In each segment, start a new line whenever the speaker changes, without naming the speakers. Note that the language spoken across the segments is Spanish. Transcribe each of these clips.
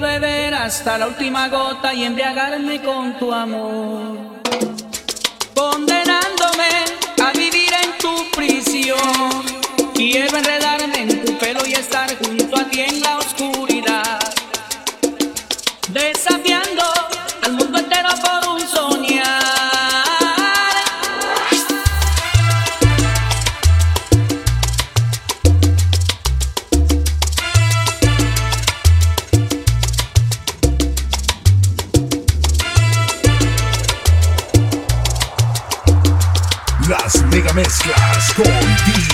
beber hasta la última gota y embriagarme con tu amor, condenándome a vivir en tu prisión. Quiero enredarme en tu pelo y estar junto a ti en la oscuridad, desafiando al mundo entero por un.
mezclas con DJ.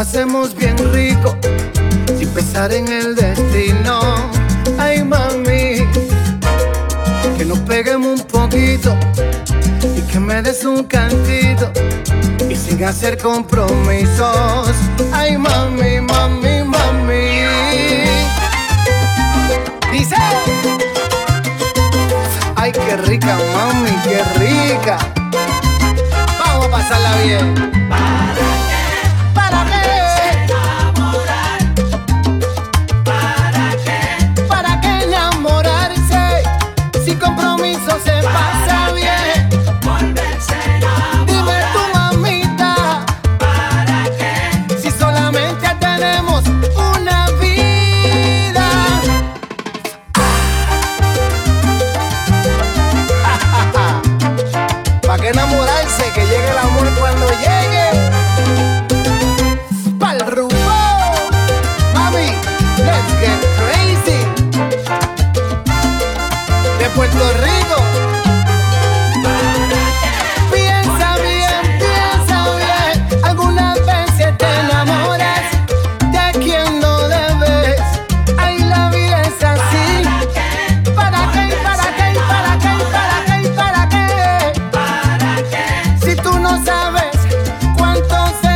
Pasemos bien rico, sin pensar en el destino. Ay, mami, que nos peguemos un poquito y que me des un cantito y sin hacer compromisos. Ay, mami, mami, mami. Dice. Ay, qué rica, mami, qué rica. Vamos a pasarla bien. enamorarse, que llegue el entonces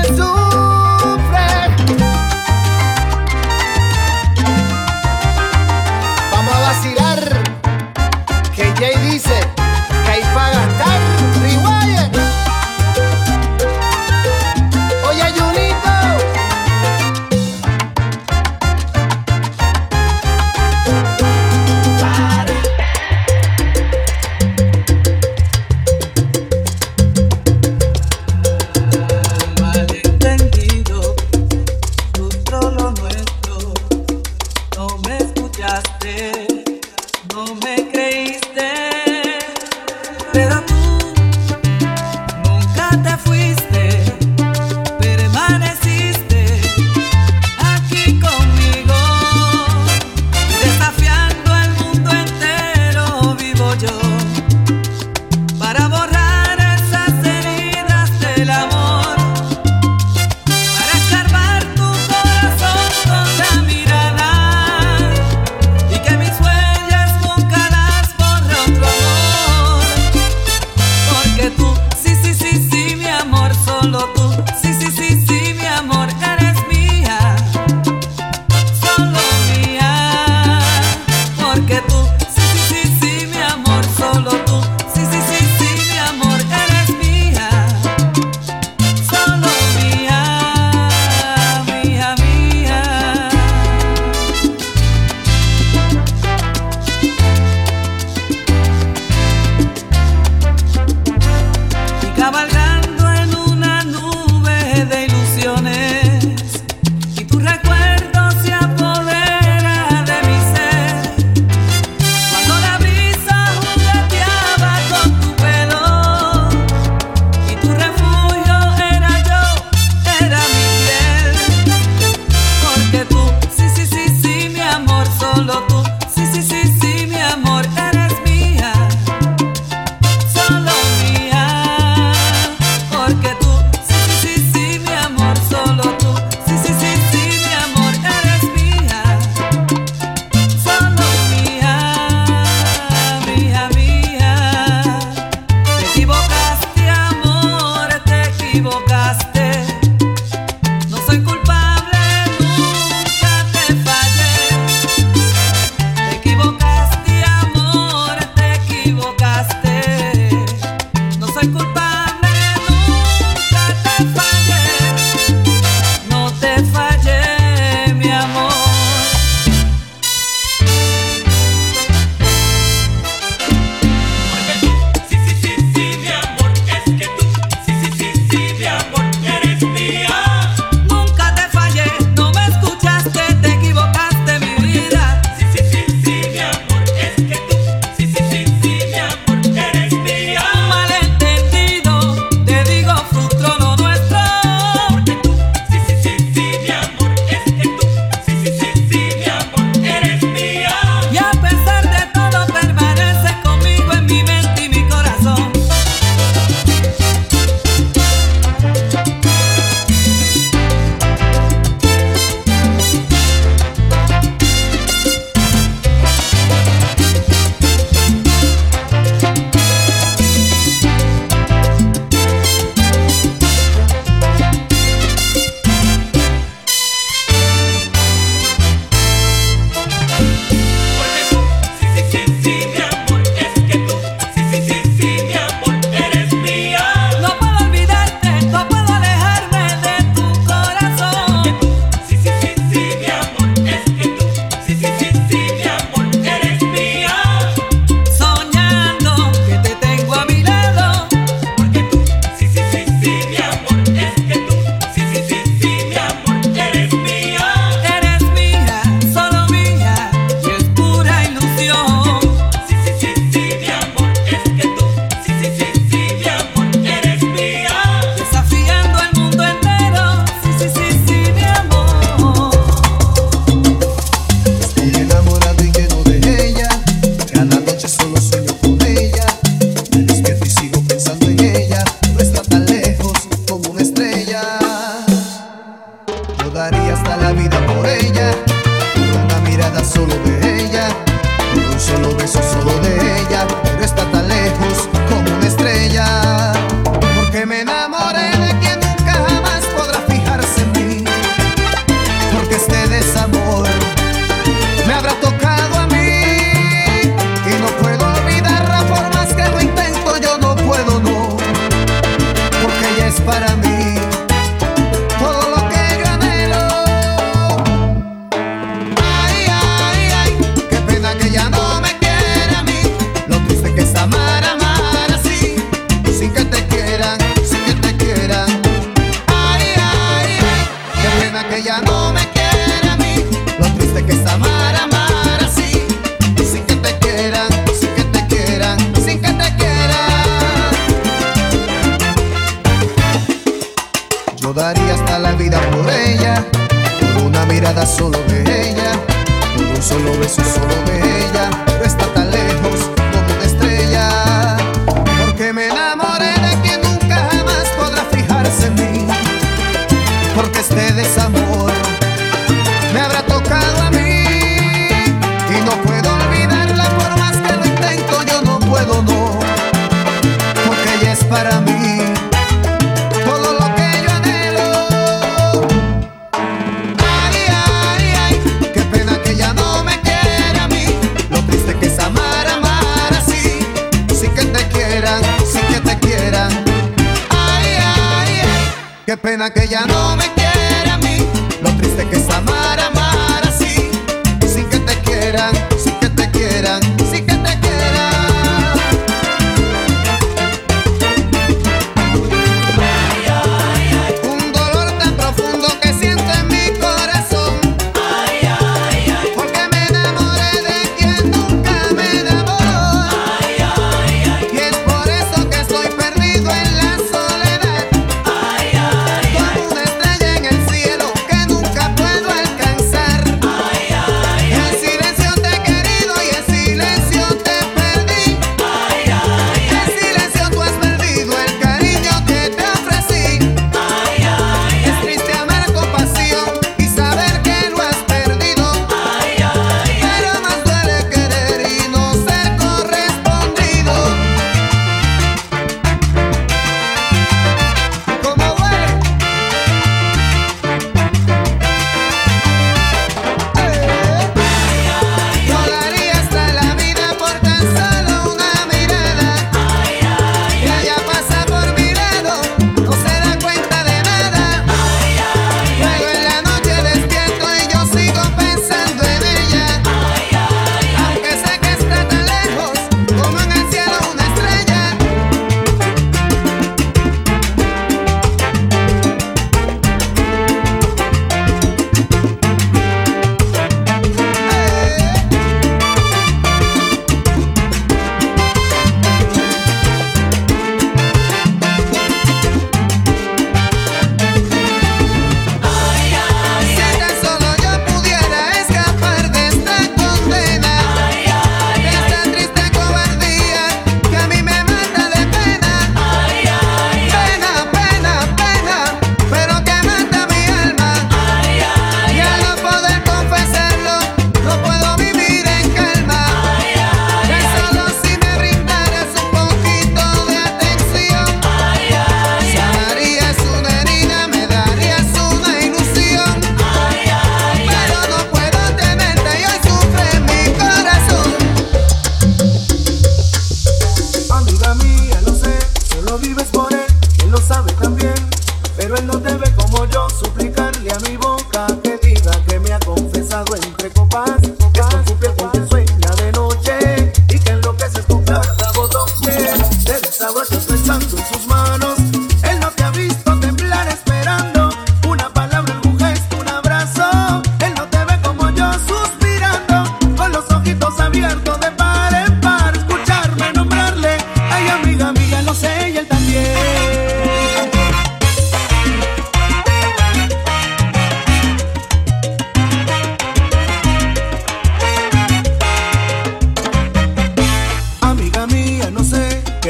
Ojalá pudiera mandar en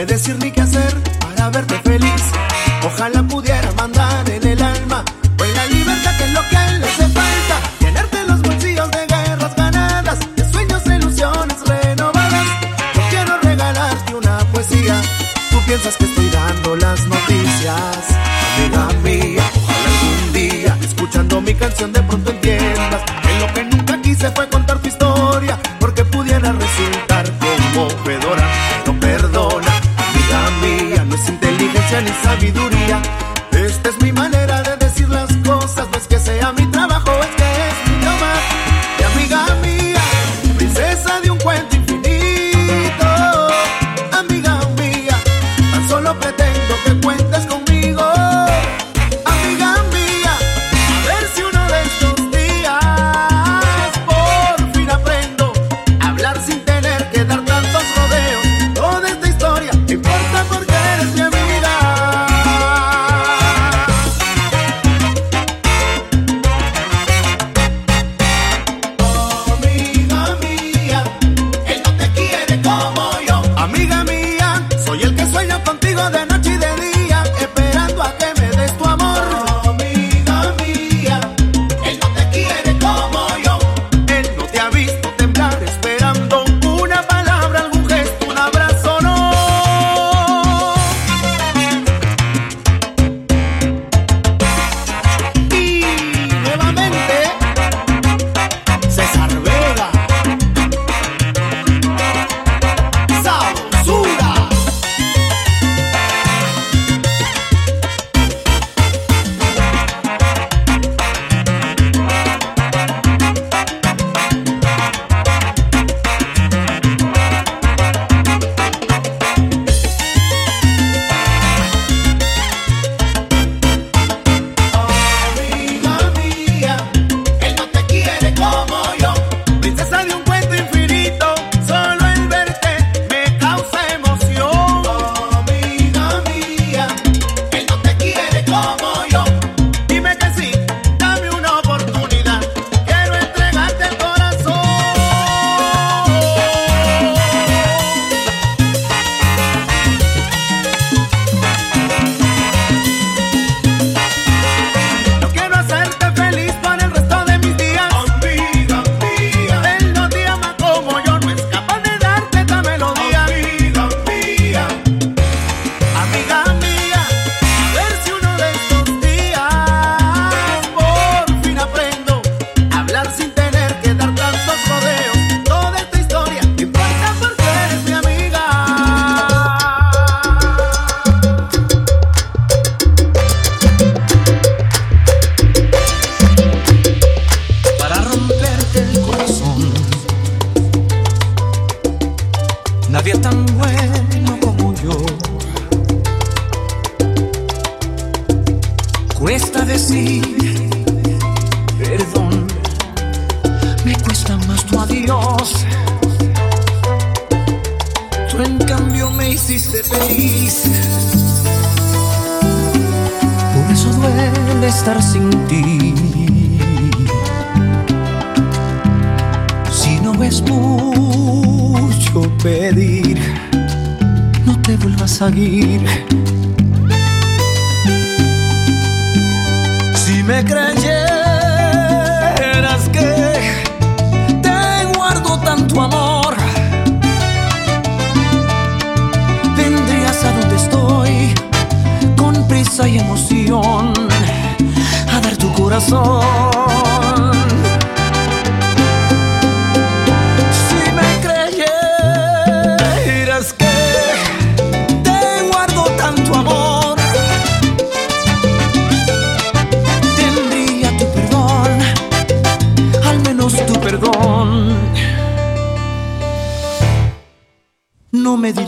el alma, pues la libertad que es lo que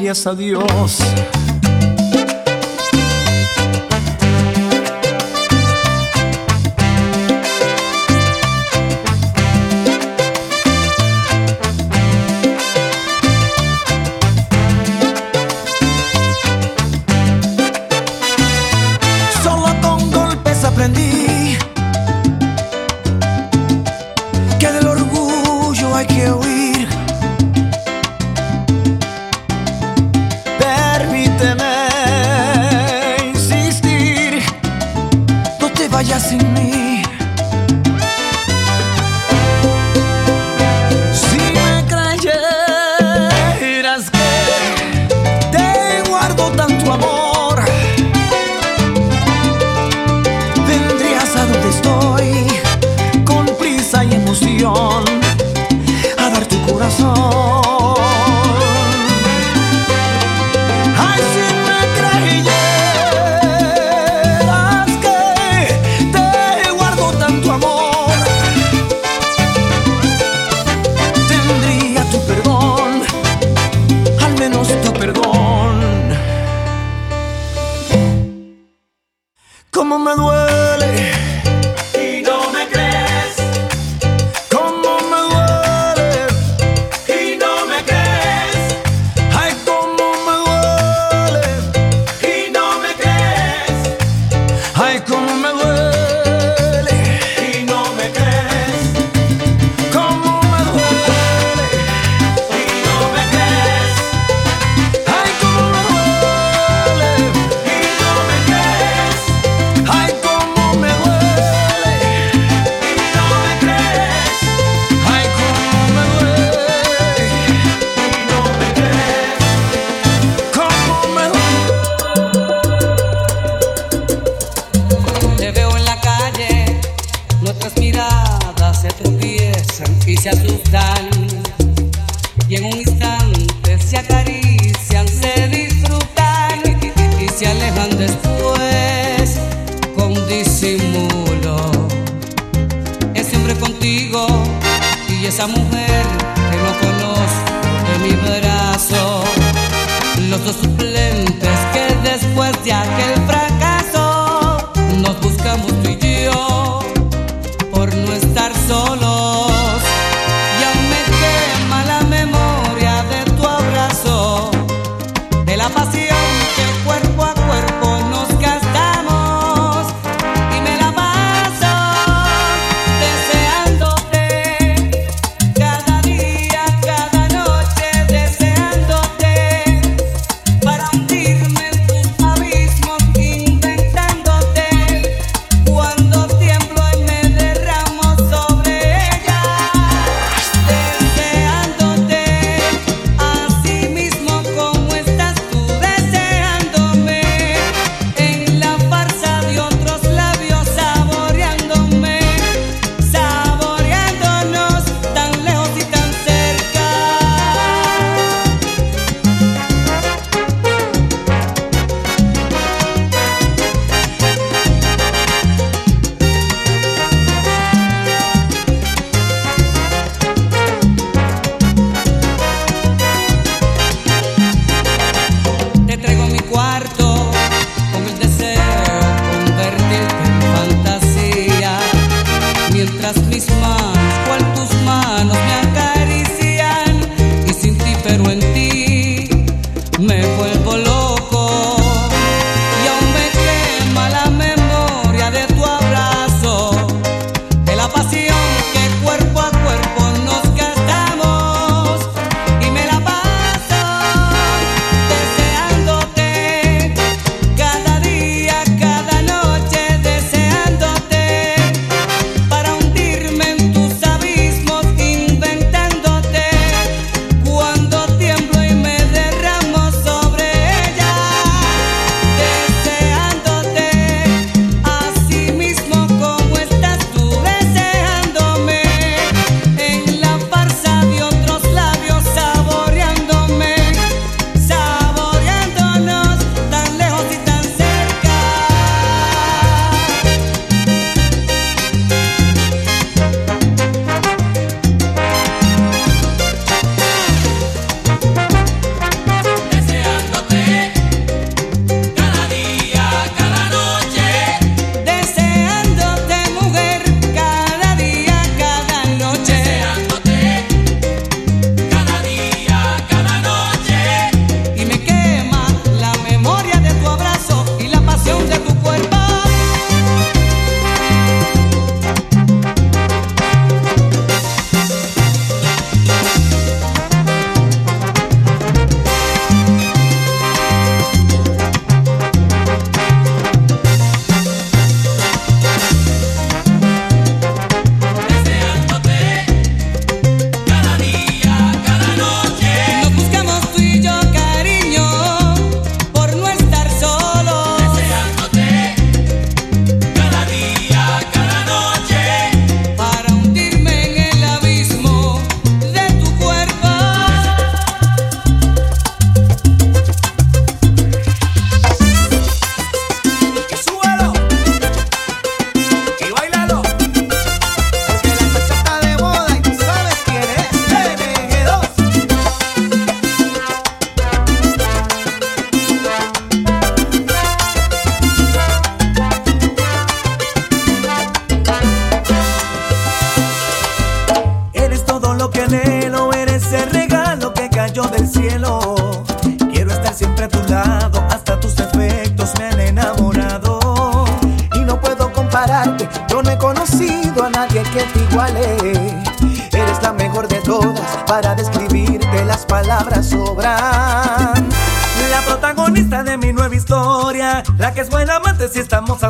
No me
dirías
ti.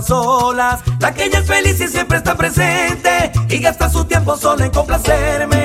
La
que ella es feliz y siempre está presente y gasta su tiempo solo en complacerme.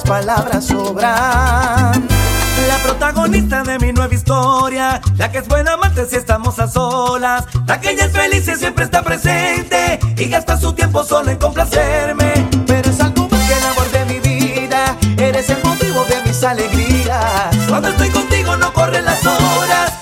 Las palabras
sobran.
La protagonista de mi nueva historia, la que es buena amante si estamos a solas, la que ella es feliz y siempre está presente y gasta su tiempo solo en complacerme.
Pero es algo más que el amor de mi vida, eres el motivo de mis alegrías.
Cuando estoy contigo no corren las horas,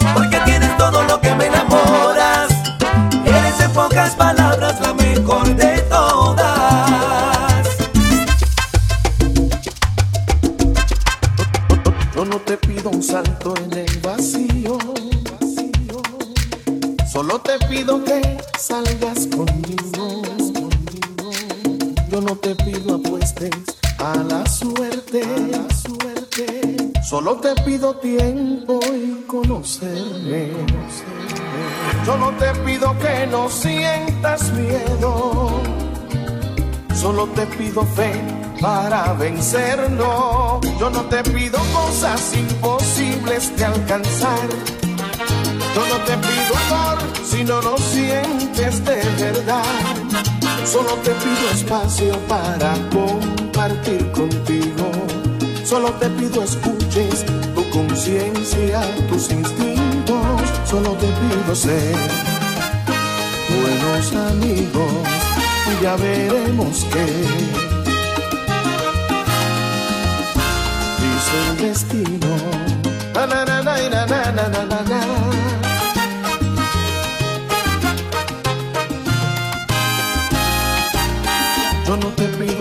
pido apuestes a la suerte. Solo te pido tiempo y conocerme. Yo no te pido que no sientas miedo. Solo te pido fe para vencerlo. Yo no te pido cosas imposibles de alcanzar. Yo no te pido amor si no lo sientes de verdad. Solo te pido espacio para compartir contigo. Solo te pido escuches tu conciencia, tus instintos. Solo te pido ser buenos amigos y ya veremos qué dice el destino.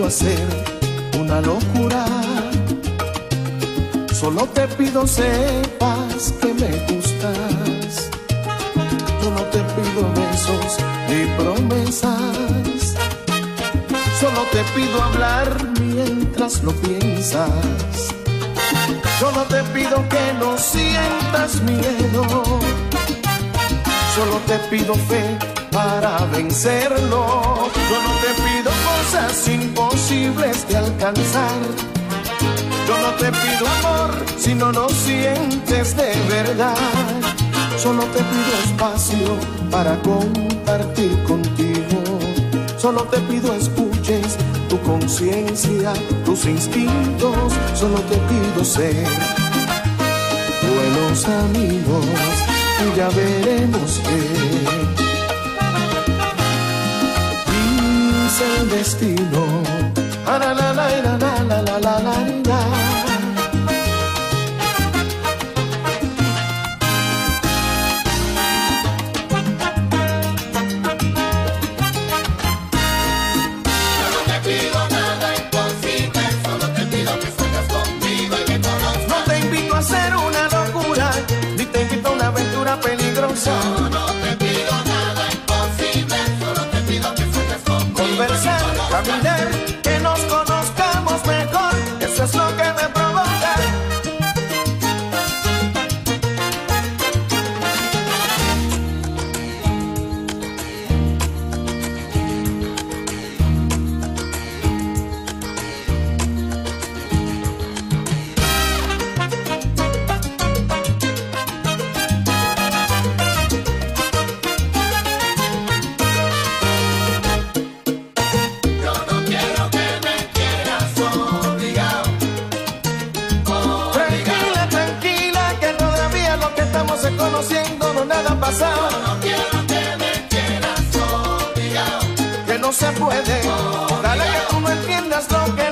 Hacer una locura, solo te pido sepas que me gustas. Yo no te pido besos ni promesas. Solo te pido hablar mientras lo piensas. Yo no te pido que no sientas miedo. Solo te pido fe para vencerlo. Yo no te pido cosas imposibles de alcanzar. Yo no te pido amor si no lo sientes de verdad. Solo te pido espacio para compartir contigo. Solo te pido escuches tu conciencia, tus instintos. Solo te pido ser buenos amigos y ya veremos qué dice el destino. Ah, la, la, la, la, la, la, la, la, se puede. Que tú no entiendas lo que